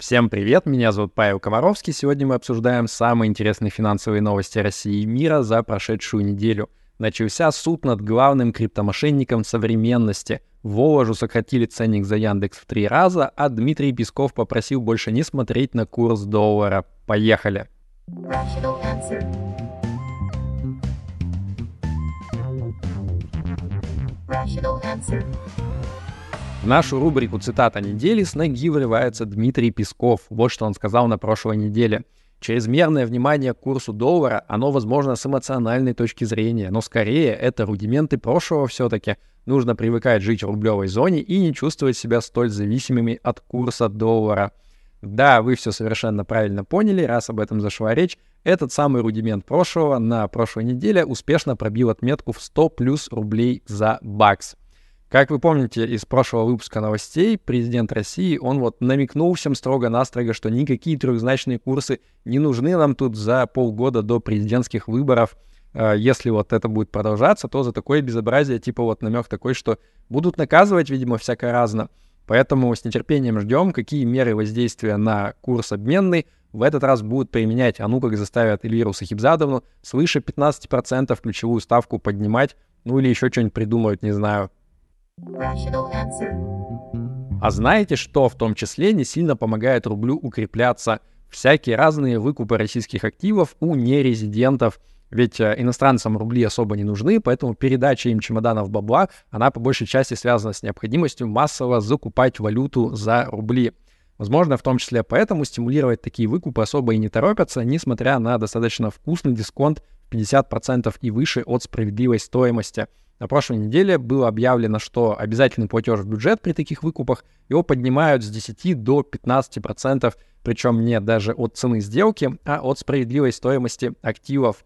Всем привет, меня зовут Павел Комаровский. Сегодня мы обсуждаем самые интересные финансовые новости России и мира за прошедшую неделю. Начался суд над главным криптомошенником современности. Воложу сократили ценник за Яндекс в три раза, а Дмитрий Песков попросил больше не смотреть на курс доллара. Поехали! Rational answer. В нашу рубрику «Цитата недели» с ноги врывается Дмитрий Песков. Вот что он сказал на прошлой неделе. Чрезмерное внимание к курсу доллара, оно возможно с эмоциональной точки зрения, но скорее это рудименты прошлого все-таки. Нужно привыкать жить в рублевой зоне и не чувствовать себя столь зависимыми от курса доллара. Да, вы все совершенно правильно поняли, раз об этом зашла речь. Этот самый рудимент прошлого на прошлой неделе успешно пробил отметку в 100 плюс рублей за бакс. Как вы помните из прошлого выпуска новостей, президент России, он вот намекнул всем строго-настрого, что никакие трехзначные курсы не нужны нам тут за полгода до президентских выборов. А, если вот это будет продолжаться, то за такое безобразие, типа вот намек такой, что будут наказывать, видимо, всякое разно. Поэтому с нетерпением ждем, какие меры воздействия на курс обменный в этот раз будут применять, а ну как заставят Эльвиру Сахибзадовну свыше 15% ключевую ставку поднимать, ну или еще что-нибудь придумают, не знаю. А знаете, что в том числе не сильно помогает рублю укрепляться? Всякие разные выкупы российских активов у нерезидентов. Ведь э, иностранцам рубли особо не нужны, поэтому передача им чемоданов бабла, она по большей части связана с необходимостью массово закупать валюту за рубли. Возможно, в том числе поэтому стимулировать такие выкупы особо и не торопятся, несмотря на достаточно вкусный дисконт в 50% и выше от справедливой стоимости – на прошлой неделе было объявлено, что обязательный платеж в бюджет при таких выкупах его поднимают с 10 до 15%, причем не даже от цены сделки, а от справедливой стоимости активов.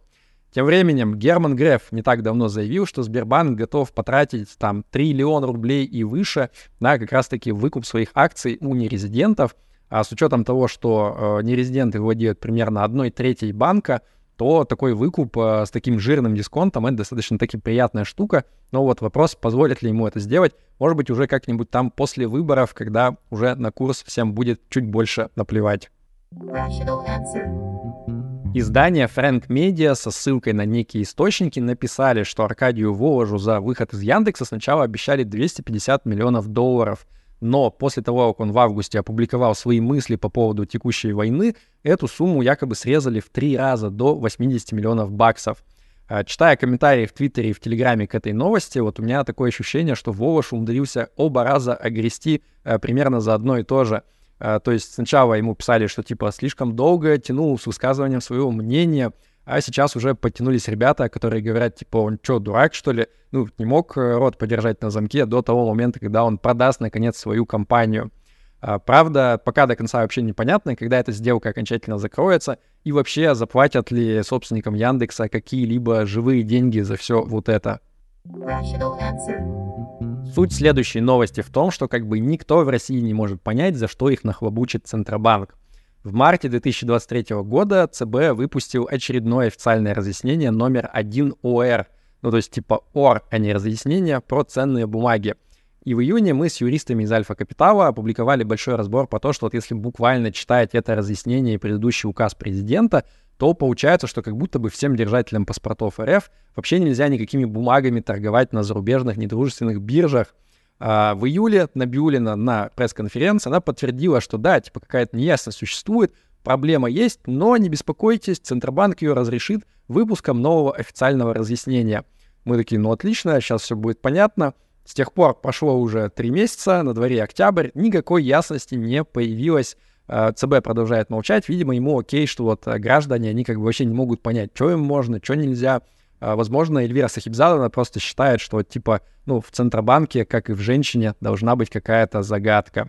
Тем временем Герман Греф не так давно заявил, что Сбербанк готов потратить там триллион рублей и выше на как раз-таки выкуп своих акций у нерезидентов. А с учетом того, что э, нерезиденты владеют примерно одной третьей банка, то такой выкуп э, с таким жирным дисконтом — это достаточно таки приятная штука. Но вот вопрос, позволит ли ему это сделать, может быть, уже как-нибудь там после выборов, когда уже на курс всем будет чуть больше наплевать. Издание Frank Media со ссылкой на некие источники написали, что Аркадию Воложу за выход из Яндекса сначала обещали 250 миллионов долларов — но после того, как он в августе опубликовал свои мысли по поводу текущей войны, эту сумму якобы срезали в три раза до 80 миллионов баксов. А, читая комментарии в Твиттере и в Телеграме к этой новости, вот у меня такое ощущение, что Воваш умудрился оба раза огрести а, примерно за одно и то же. А, то есть сначала ему писали, что типа слишком долго тянул с высказыванием своего мнения, а сейчас уже подтянулись ребята, которые говорят, типа, он что, дурак, что ли? Ну, не мог э, рот подержать на замке до того момента, когда он продаст, наконец, свою компанию. А, правда, пока до конца вообще непонятно, когда эта сделка окончательно закроется, и вообще заплатят ли собственникам Яндекса какие-либо живые деньги за все вот это. Суть следующей новости в том, что как бы никто в России не может понять, за что их нахлобучит Центробанк. В марте 2023 года ЦБ выпустил очередное официальное разъяснение номер 1 ОР, ну то есть типа ОР, а не разъяснение про ценные бумаги. И в июне мы с юристами из Альфа Капитала опубликовали большой разбор по то, что вот если буквально читать это разъяснение и предыдущий указ президента, то получается, что как будто бы всем держателям паспортов РФ вообще нельзя никакими бумагами торговать на зарубежных недружественных биржах, в июле Набиулина на пресс-конференции она подтвердила, что да, типа какая-то неясность существует, проблема есть, но не беспокойтесь, Центробанк ее разрешит выпуском нового официального разъяснения. Мы такие, ну отлично, сейчас все будет понятно. С тех пор прошло уже три месяца, на дворе октябрь, никакой ясности не появилось. А, ЦБ продолжает молчать, видимо, ему окей, что вот граждане, они как бы вообще не могут понять, что им можно, что нельзя. А, возможно, Эльвира Сахибзадовна просто считает, что, типа, ну, в Центробанке, как и в женщине, должна быть какая-то загадка.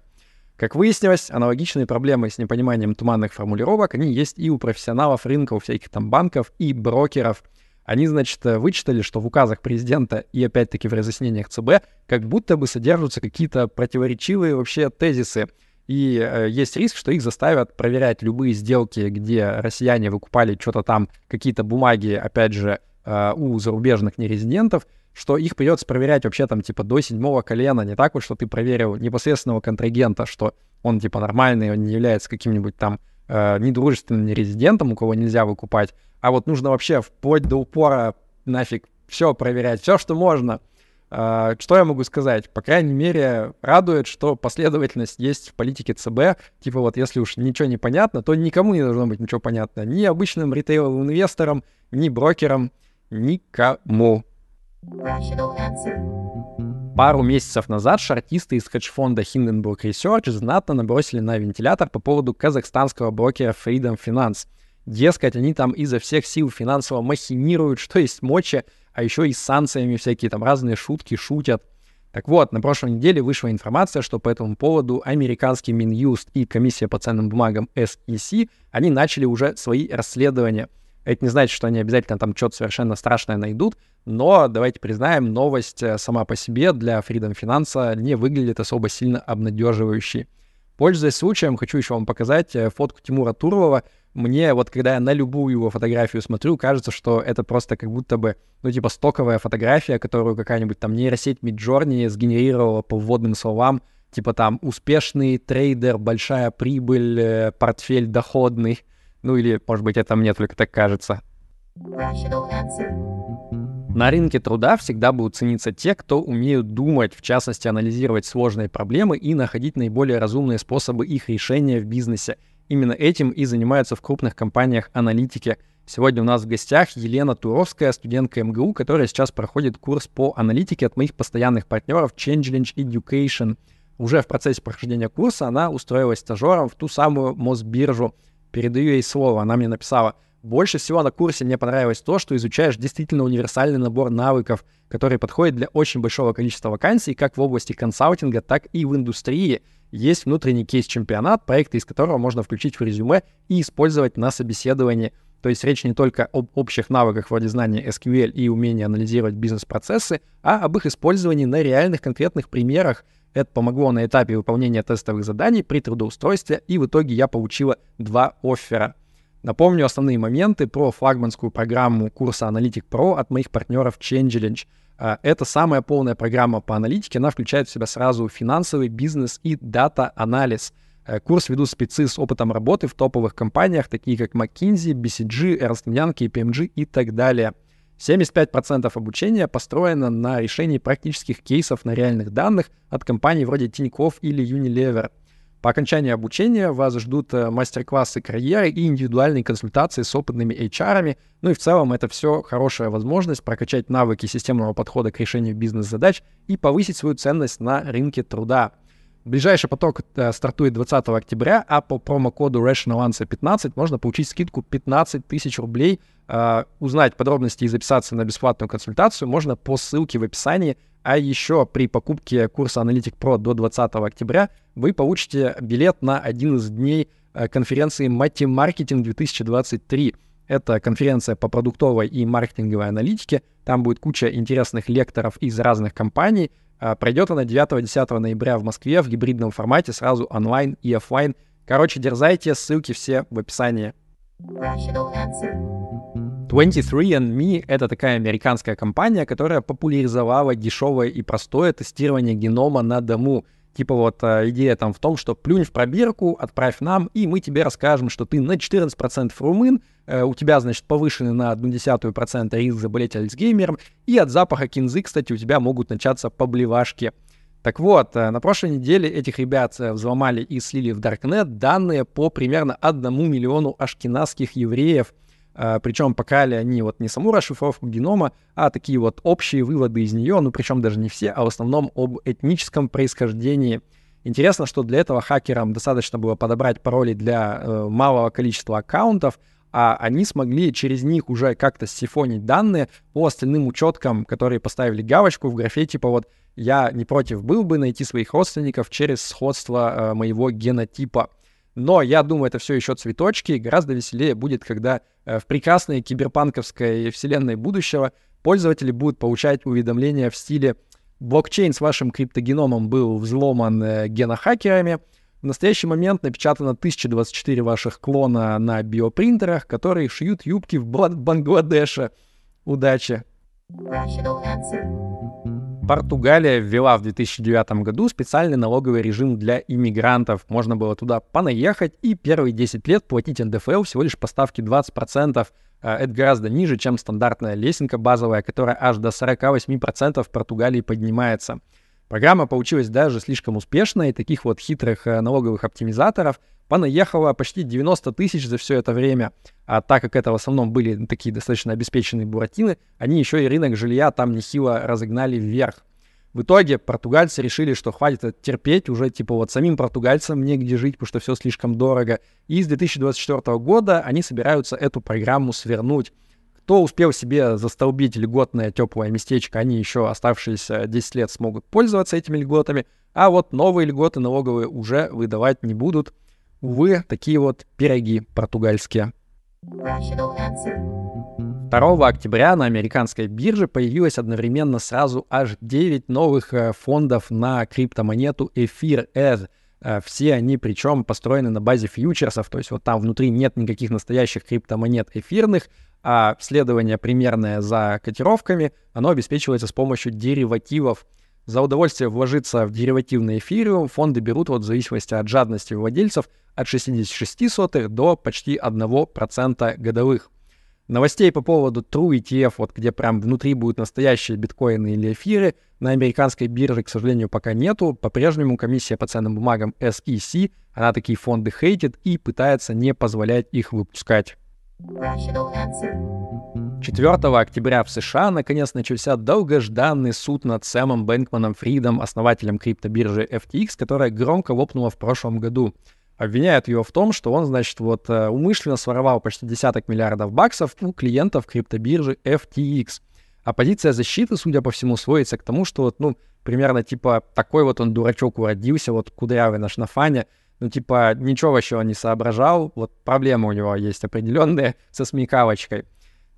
Как выяснилось, аналогичные проблемы с непониманием туманных формулировок, они есть и у профессионалов рынка, у всяких там банков и брокеров. Они, значит, вычитали, что в указах президента и опять-таки в разъяснениях ЦБ как будто бы содержатся какие-то противоречивые вообще тезисы. И э, есть риск, что их заставят проверять любые сделки, где россияне выкупали что-то там, какие-то бумаги, опять же, Э, у зарубежных нерезидентов что их придется проверять вообще там типа до седьмого колена, не так вот, что ты проверил непосредственного контрагента, что он типа нормальный, он не является каким-нибудь там э, недружественным резидентом, у кого нельзя выкупать, а вот нужно вообще вплоть до упора нафиг все проверять, все, что можно. Uh, что я могу сказать? По крайней мере, радует, что последовательность есть в политике ЦБ. Типа вот, если уж ничего не понятно, то никому не должно быть ничего понятно. Ни обычным ритейловым инвесторам, ни брокерам, никому. Пару месяцев назад шартисты из хедж-фонда Hindenburg Research знатно набросили на вентилятор по поводу казахстанского брокера Freedom Finance. Дескать, они там изо всех сил финансово махинируют, что есть мочи, а еще и с санкциями всякие там разные шутки шутят. Так вот, на прошлой неделе вышла информация, что по этому поводу американский Минюст и комиссия по ценным бумагам SEC, они начали уже свои расследования. Это не значит, что они обязательно там что-то совершенно страшное найдут, но давайте признаем, новость э, сама по себе для Freedom Finance не выглядит особо сильно обнадеживающей. Пользуясь случаем, хочу еще вам показать э, фотку Тимура Турлова, мне вот когда я на любую его фотографию смотрю, кажется, что это просто как будто бы, ну, типа стоковая фотография, которую какая-нибудь там нейросеть Midjourney сгенерировала по вводным словам, типа там успешный трейдер, большая прибыль, э, портфель доходный. Ну или, может быть, это мне только так кажется. На рынке труда всегда будут цениться те, кто умеют думать, в частности, анализировать сложные проблемы и находить наиболее разумные способы их решения в бизнесе – Именно этим и занимаются в крупных компаниях аналитики. Сегодня у нас в гостях Елена Туровская, студентка МГУ, которая сейчас проходит курс по аналитике от моих постоянных партнеров Changelinge Education. Уже в процессе прохождения курса она устроилась стажером в ту самую Мосбиржу. Передаю ей слово. Она мне написала, больше всего на курсе мне понравилось то, что изучаешь действительно универсальный набор навыков, который подходит для очень большого количества вакансий как в области консалтинга, так и в индустрии – есть внутренний кейс-чемпионат, проекты из которого можно включить в резюме и использовать на собеседовании. То есть речь не только об общих навыках вроде знания SQL и умения анализировать бизнес-процессы, а об их использовании на реальных конкретных примерах. Это помогло на этапе выполнения тестовых заданий при трудоустройстве, и в итоге я получила два оффера. Напомню основные моменты про флагманскую программу курса Analytic Pro от моих партнеров Changelinge — а, это самая полная программа по аналитике. Она включает в себя сразу финансовый, бизнес и дата-анализ. Э, курс ведут спецы с опытом работы в топовых компаниях, такие как McKinsey, BCG, Ernst Young, KPMG и так далее. 75% обучения построено на решении практических кейсов на реальных данных от компаний вроде Тинькофф или Unilever — по окончании обучения вас ждут э, мастер-классы карьеры и индивидуальные консультации с опытными HR. Ну и в целом это все хорошая возможность прокачать навыки системного подхода к решению бизнес-задач и повысить свою ценность на рынке труда. Ближайший поток э, стартует 20 октября, а по промокоду Rational Answer 15 можно получить скидку 15 тысяч рублей. Э, узнать подробности и записаться на бесплатную консультацию можно по ссылке в описании. А еще при покупке курса Analytic Pro до 20 октября вы получите билет на один из дней э, конференции Матемаркетинг 2023. Это конференция по продуктовой и маркетинговой аналитике. Там будет куча интересных лекторов из разных компаний — пройдет она 9-10 ноября в Москве в гибридном формате, сразу онлайн и офлайн. Короче, дерзайте, ссылки все в описании. 23andMe — это такая американская компания, которая популяризовала дешевое и простое тестирование генома на дому. Типа вот э, идея там в том, что плюнь в пробирку, отправь нам, и мы тебе расскажем, что ты на 14% румын, у тебя, значит, повышенный на 0,1% риск заболеть Альцгеймером, и от запаха кинзы, кстати, у тебя могут начаться поблевашки. Так вот, э, на прошлой неделе этих ребят взломали и слили в Даркнет данные по примерно 1 миллиону ашкенадских евреев — причем покали они вот не саму расшифровку генома, а такие вот общие выводы из нее, ну причем даже не все, а в основном об этническом происхождении. Интересно, что для этого хакерам достаточно было подобрать пароли для э, малого количества аккаунтов, а они смогли через них уже как-то сифонить данные по остальным учеткам, которые поставили галочку в графе типа вот «я не против был бы найти своих родственников через сходство э, моего генотипа». Но я думаю, это все еще цветочки. Гораздо веселее будет, когда э, в прекрасной киберпанковской вселенной будущего пользователи будут получать уведомления в стиле «Блокчейн с вашим криптогеномом был взломан э, генохакерами», в настоящий момент напечатано 1024 ваших клона на биопринтерах, которые шьют юбки в Бангладеше. Удачи! Португалия ввела в 2009 году специальный налоговый режим для иммигрантов. Можно было туда понаехать и первые 10 лет платить НДФЛ всего лишь по ставке 20%. А, это гораздо ниже, чем стандартная лесенка базовая, которая аж до 48% в Португалии поднимается. Программа получилась даже слишком успешной, таких вот хитрых э, налоговых оптимизаторов понаехало почти 90 тысяч за все это время. А так как это в основном были такие достаточно обеспеченные буратины, они еще и рынок жилья там нехило разогнали вверх. В итоге португальцы решили, что хватит терпеть, уже типа вот самим португальцам негде жить, потому что все слишком дорого. И с 2024 года они собираются эту программу свернуть. Кто успел себе застолбить льготное теплое местечко, они еще оставшиеся 10 лет смогут пользоваться этими льготами, а вот новые льготы налоговые уже выдавать не будут. Увы, такие вот пироги португальские. 2 октября на американской бирже появилось одновременно сразу аж 9 новых э, фондов на криптомонету Эфир Ed. Э, все они причем построены на базе фьючерсов, то есть вот там внутри нет никаких настоящих криптомонет эфирных, а следование примерное за котировками, оно обеспечивается с помощью деривативов. За удовольствие вложиться в деривативный эфириум фонды берут вот в зависимости от жадности владельцев от 66 сотых до почти 1% годовых. Новостей по поводу True ETF, вот где прям внутри будут настоящие биткоины или эфиры, на американской бирже, к сожалению, пока нету. По-прежнему комиссия по ценным бумагам SEC, она такие фонды хейтит и пытается не позволять их выпускать. 4 октября в США наконец начался долгожданный суд над Сэмом Бэнкманом Фридом, основателем криптобиржи FTX, которая громко лопнула в прошлом году. Обвиняют его в том, что он, значит, вот э, умышленно своровал почти десяток миллиардов баксов у клиентов криптобиржи FTX. А позиция защиты, судя по всему, сводится к тому, что вот, ну, примерно типа такой вот он дурачок уродился, вот кудрявый наш на фане, ну, типа, ничего вообще он не соображал, вот проблемы у него есть определенные со смекалочкой.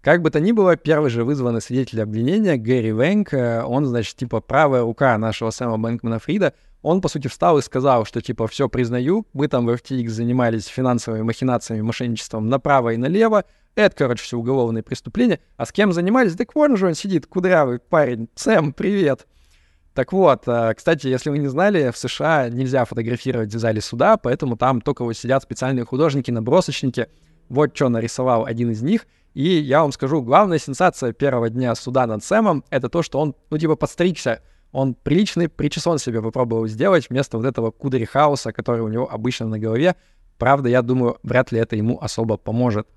Как бы то ни было, первый же вызванный свидетель обвинения, Гэри Вэнк, э, он, значит, типа правая рука нашего Сэма Бэнкмана Фрида, он, по сути, встал и сказал, что, типа, все признаю, мы там в FTX занимались финансовыми махинациями, мошенничеством направо и налево, это, короче, все уголовные преступления. А с кем занимались? Так вон же он сидит, кудрявый парень. Сэм, привет. Так вот, э, кстати, если вы не знали, в США нельзя фотографировать в зале суда, поэтому там только вот сидят специальные художники-набросочники. Вот что нарисовал один из них. И я вам скажу, главная сенсация первого дня суда над Сэмом — это то, что он, ну, типа, подстригся. Он приличный причесон себе попробовал сделать вместо вот этого кудри хаоса, который у него обычно на голове. Правда, я думаю, вряд ли это ему особо поможет.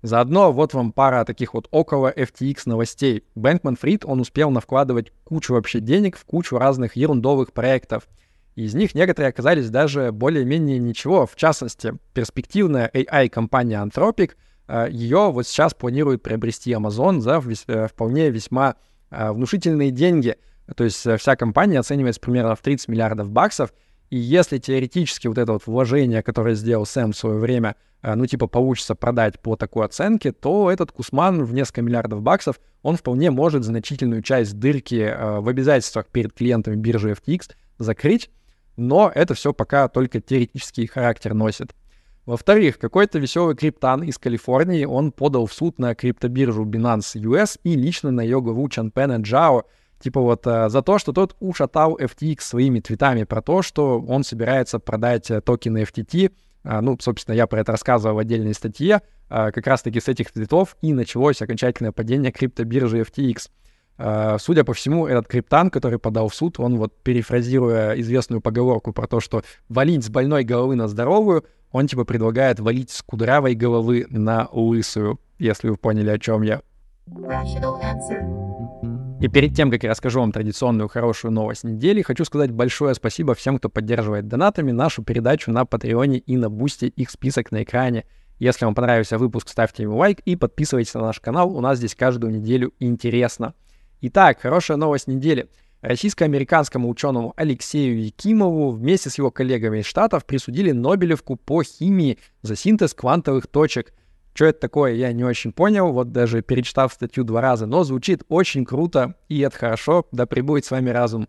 Заодно вот вам пара таких вот около FTX новостей. Бэнкман Фрид, он успел навкладывать кучу вообще денег в кучу разных ерундовых проектов. Из них некоторые оказались даже более-менее ничего. В частности, перспективная AI-компания Anthropic, э, ее вот сейчас планирует приобрести Amazon за э, вполне весьма э, внушительные деньги. То есть вся компания оценивается примерно в 30 миллиардов баксов. И если теоретически вот это вот вложение, которое сделал Сэм в свое время, Э, ну, типа, получится продать по такой оценке, то этот Кусман в несколько миллиардов баксов, он вполне может значительную часть дырки э, в обязательствах перед клиентами биржи FTX закрыть, но это все пока только теоретический характер носит. Во-вторых, какой-то веселый криптан из Калифорнии, он подал в суд на криптобиржу Binance US и лично на ее главу Чанпена Джао, типа вот э, за то, что тот ушатал FTX своими твитами про то, что он собирается продать э, токены FTT а, ну, собственно, я про это рассказывал в отдельной статье. А, как раз-таки с этих цветов и началось окончательное падение криптобиржи FTX. А, судя по всему, этот криптан, который подал в суд, он вот перефразируя известную поговорку про то, что валить с больной головы на здоровую, он типа предлагает валить с кудрявой головы на лысую, если вы поняли, о чем я. И перед тем, как я расскажу вам традиционную хорошую новость недели, хочу сказать большое спасибо всем, кто поддерживает донатами нашу передачу на Патреоне и на Бусте, их список на экране. Если вам понравился выпуск, ставьте ему лайк и подписывайтесь на наш канал, у нас здесь каждую неделю интересно. Итак, хорошая новость недели. Российско-американскому ученому Алексею Якимову вместе с его коллегами из Штатов присудили Нобелевку по химии за синтез квантовых точек – что это такое, я не очень понял, вот даже перечитав статью два раза, но звучит очень круто, и это хорошо, да пребудет с вами разум.